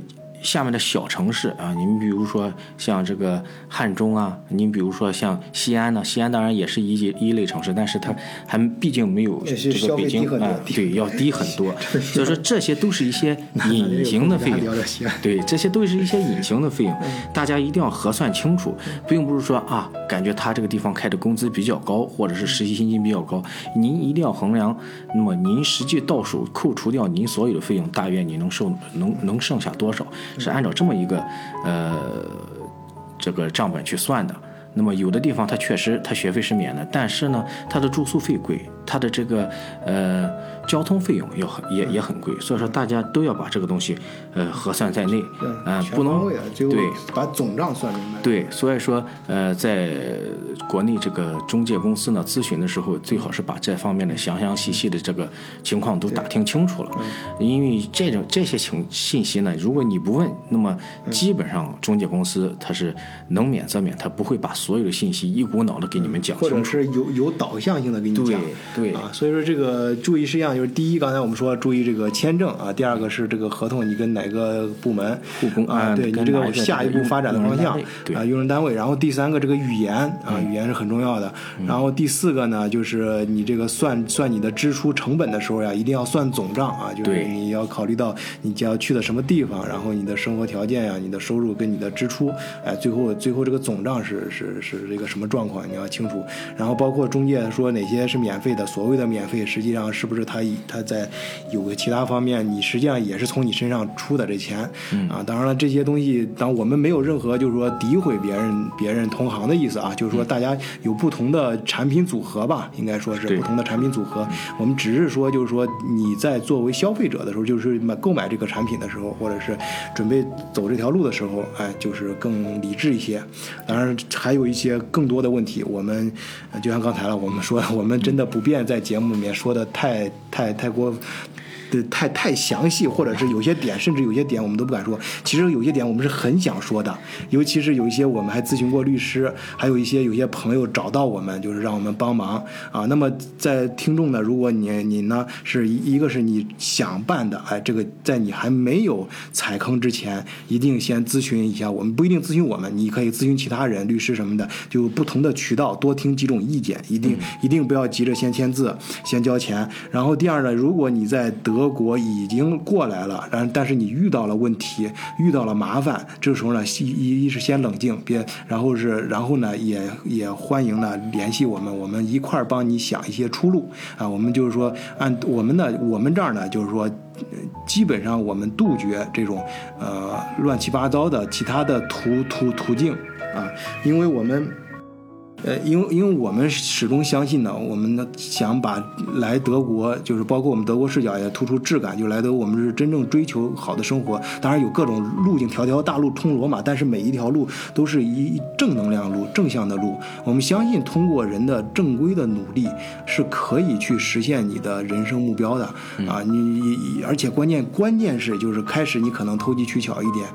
S2: 下面的小城市啊，您比如说像这个汉中啊，您比如说像西安呢，西安当然也是一级一类城市，但是它还毕竟没有这个北京啊，
S1: 低
S2: 对，要低很多。<laughs> 所以说这些都是一些 <laughs> 隐形的费用对，这些都是一些隐形的费用，大家一定要核算清楚，并不是说啊，感觉他这个地方开的工资比较高，或者是实习薪金比较高，您一定要衡量，那么您实际到手扣除掉您所有的费用，大约你能剩能能剩下多少，是按照这么一个呃这个账本去算的。那么有的地方他确实他学费是免的，但是呢，他的住宿费贵，它的这个呃交通费用要很也也很贵，所以说大家都要把这个东西呃核算在内，嗯、
S1: 全
S2: 不能对
S1: 把总账算明白。
S2: 对，所以说，呃，在国内这个中介公司呢咨询的时候，最好是把这方面的详详细细的这个情况都打听清楚了，因为这种这些情信息呢，如果你不问，那么基本上中介公司它是能免则免，它不会把所有的信息一股脑的给你们讲
S1: 或者
S2: 清楚。
S1: 是有有导向性的给你
S2: 对
S1: 讲，
S2: 对
S1: 啊，所以说这个注意事项就是第一，刚才我们说注意这个签证啊，第二个是这个合同你跟哪个部门啊，
S2: 啊
S1: 对你这个下一步发展的方向啊，用人单位，然后第三个这个语言啊，语言是很重要的，然后第四个呢就是你这个算算你的支出成本的时候呀，一定要算总账啊，就是你要考虑到你将要去的什么地方，然后你的生活条件呀、你的收入跟你的支出，哎，最后最后这个总账是是是这个什么状况，你要清楚。然后包括中介说哪些是免费的，所谓的免费，实际上是不是他以他在有个其他方面，你实际上也是从你身上出的这钱、啊。当然了，这些东西，当我们没有任何就是说诋毁别人别人同行的意思啊，就是说大家有不同的产品组合吧，应该说是不同的产品组合。我们只是说，就是说你在作为消费者的时候，就是买购买这个产品的时候，或者是准备走这条路的时候，哎，就是更理智一些。当然，还有一些更多的问题，我们呃就像刚才了，我们说我们真的不现在节目里面说的太太太过。对，太太详细，或者是有些点，甚至有些点我们都不敢说。其实有些点我们是很想说的，尤其是有一些我们还咨询过律师，还有一些有些朋友找到我们，就是让我们帮忙啊。那么在听众呢，如果你你呢是一一个是你想办的，哎，这个在你还没有踩坑之前，一定先咨询一下我们，不一定咨询我们，你可以咨询其他人、律师什么的，就不同的渠道多听几种意见，一定、一定不要急着先签字、先交钱。然后第二呢，如果你在德国已经过来了，然但是你遇到了问题，遇到了麻烦，这时候呢，一一一是先冷静，别，然后是然后呢，也也欢迎呢联系我们，我们一块儿帮你想一些出路啊。我们就是说，按我们呢，我们这儿呢，就是说。基本上我们杜绝这种呃乱七八糟的其他的途途途径啊，因为我们呃，因为因为我们始终相信呢，我们呢想把来德国，就是包括我们德国视角也突出质感，就来德国我们是真正追求好的生活。当然有各种路径，条条大路通罗马，但是每一条路都是一正能量路、正向的路。我们相信通过人的正规的努力，是可以去实现你的人生目标的啊！你你而且关键关键是就是开始你可能投机取巧一点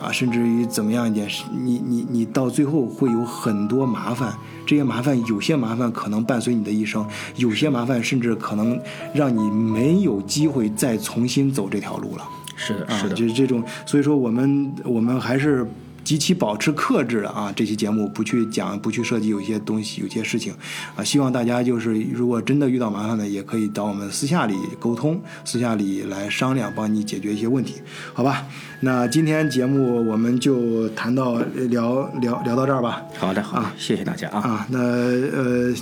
S1: 啊，甚至于怎么样一点，你你你到最后会有很多麻烦。这些麻烦，有些麻烦可能伴随你的一生，有些麻烦甚至可能让你没有机会再重新走这条路了。
S2: 是的，
S1: 啊，
S2: 是的，
S1: 就是这种，所以说我们我们还是极其保持克制的啊。这期节目不去讲，不去涉及有些东西，有些事情啊。希望大家就是如果真的遇到麻烦呢，也可以找我们私下里沟通，私下里来商量，帮你解决一些问题，好吧？那今天节目我们就谈到聊聊聊到这儿吧。
S2: 好的，好的，谢谢大家啊。
S1: 啊，那呃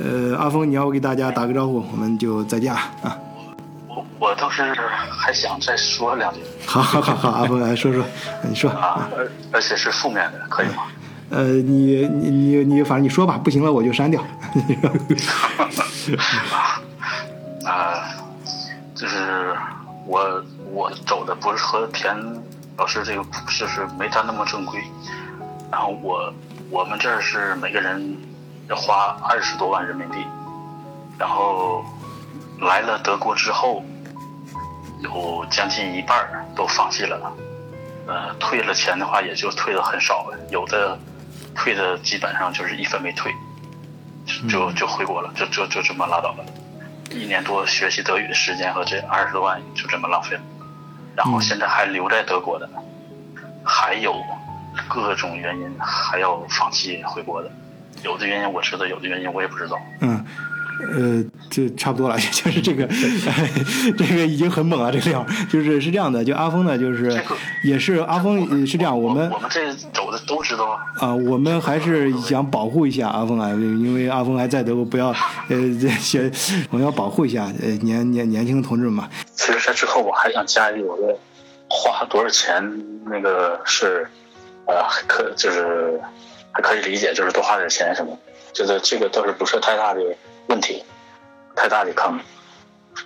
S1: 呃，阿峰，你要给大家打个招呼，我们就再见啊。啊
S3: 我我倒是还想再说两句 <laughs>
S1: 好好好好，阿峰来说说，你说。
S3: 啊，而而且是负面的，可以吗？
S1: 呃，你你你你，反正你说吧，不行了我就删掉。<laughs>
S3: 啊，就是我我走的不是和田老师这个就是没他那么正规，然后我我们这儿是每个人要花二十多万人民币，然后来了德国之后，有将近一半儿都放弃了，呃，退了钱的话也就退的很少了，有的退的基本上就是一分没退，就就回国了，就就就这么拉倒了。一年多学习德语的时间和这二十多万就这么浪费了，然后现在还留在德国的，还有各种原因还要放弃回国的，有的原因我知道，有的原因我也不知道。
S1: 嗯，呃，这差不多了，<laughs> 就是这个，<laughs> 这个已经很猛了，这个料，就是是这样的，就阿峰呢，就是也是阿峰呃是这样，我们
S3: 我们这走的都知道啊。
S1: 啊，我们还是想保护一下阿峰啊，因为阿峰还在德国，不要呃这些，我们要保护一下呃年年年轻同志们嘛。
S3: 其实在之后我还想加一句，我的花多少钱那个是，呃，可就是还可以理解，就是多花点钱什么，觉得这个倒是不是太大的问题，太大的坑。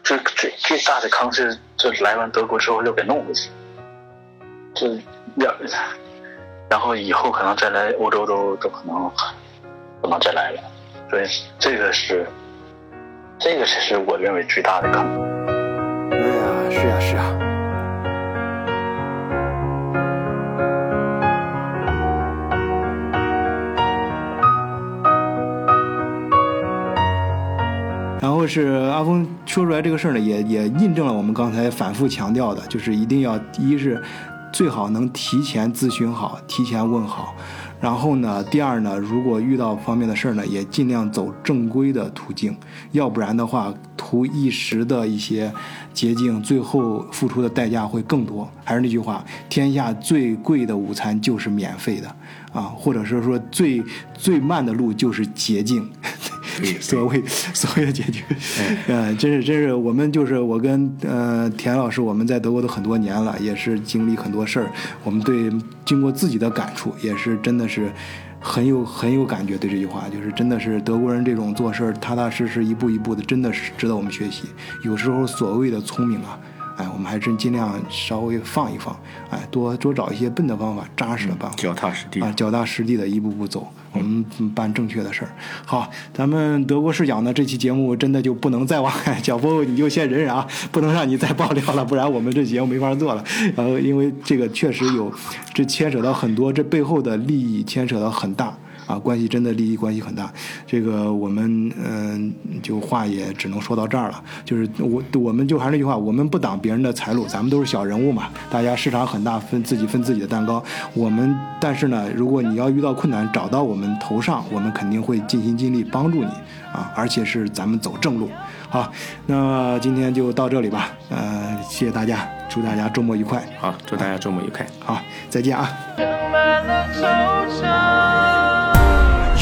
S3: 这最最大的坑是，这来完德国之后又给弄回去，这要，然后以后可能再来欧洲都都可能不能再来了，所以这个是，这个才是我认为最大的坑。
S1: 哎呀，是呀是呀。后是阿峰说出来这个事儿呢，也也印证了我们刚才反复强调的，就是一定要一是最好能提前咨询好，提前问好。然后呢，第二呢，如果遇到方面的事儿呢，也尽量走正规的途径，要不然的话，图一时的一些捷径，最后付出的代价会更多。还是那句话，天下最贵的午餐就是免费的啊，或者是说最最慢的路就是捷径。所谓 <laughs> 所谓的解决，嗯，<laughs> 真是真是，我们就是我跟呃田老师，我们在德国都很多年了，也是经历很多事儿，我们对经过自己的感触，也是真的是很有很有感觉。对这句话，就是真的是德国人这种做事儿踏踏实实，一步一步的，真的是值得我们学习。有时候所谓的聪明啊。哎，我们还真尽量稍微放一放，哎，多多找一些笨的方法，扎实的办法，
S2: 脚踏实地
S1: 啊，脚踏实地的一步步走，我们办正确的事儿。好，咱们德国视角呢，这期节目真的就不能再往脚步，你就先忍忍啊，不能让你再爆料了，不然我们这节目没法做了。然后，因为这个确实有，这牵扯到很多，这背后的利益牵扯到很大。啊，关系真的利益关系很大，这个我们嗯、就话也只能说到这儿了。就是我我们就还是那句话，我们不挡别人的财路，咱们都是小人物嘛，大家市场很大，分自己分自己的蛋糕。我们但是呢，如果你要遇到困难找到我们头上，我们肯定会尽心尽力帮助你啊，而且是咱们走正路。好，那今天就到这里吧，呃，谢谢大家，祝大家周末愉快。
S2: 好，祝大家周末愉快。
S1: 好，再见啊。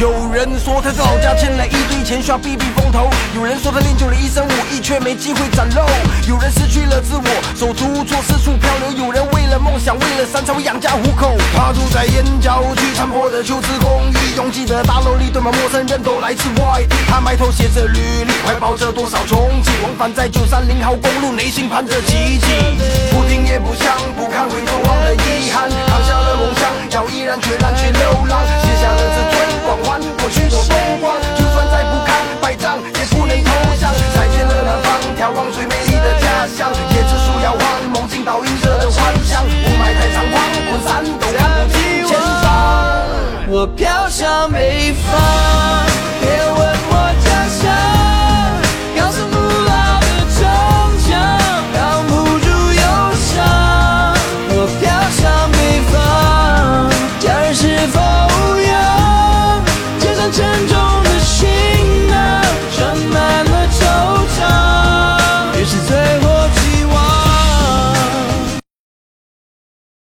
S5: 有人说他在老家欠了一堆钱，需要避避风头；有人说他练就了一身武艺，却没机会展露；有人失去了自我，手足无措，四处漂流；有人为了梦想，为了山才会养家糊口。他住在燕郊区残破的旧式公寓，拥挤的大楼里堆满陌生人，都来自外地。他埋头写着履历，怀抱着多少憧憬，往返在九三零号公路，内心盼着奇迹。不听也不想，不看回头望的遗憾，扛下了梦想，要毅然决然去流浪，写下了这最光环，过去多风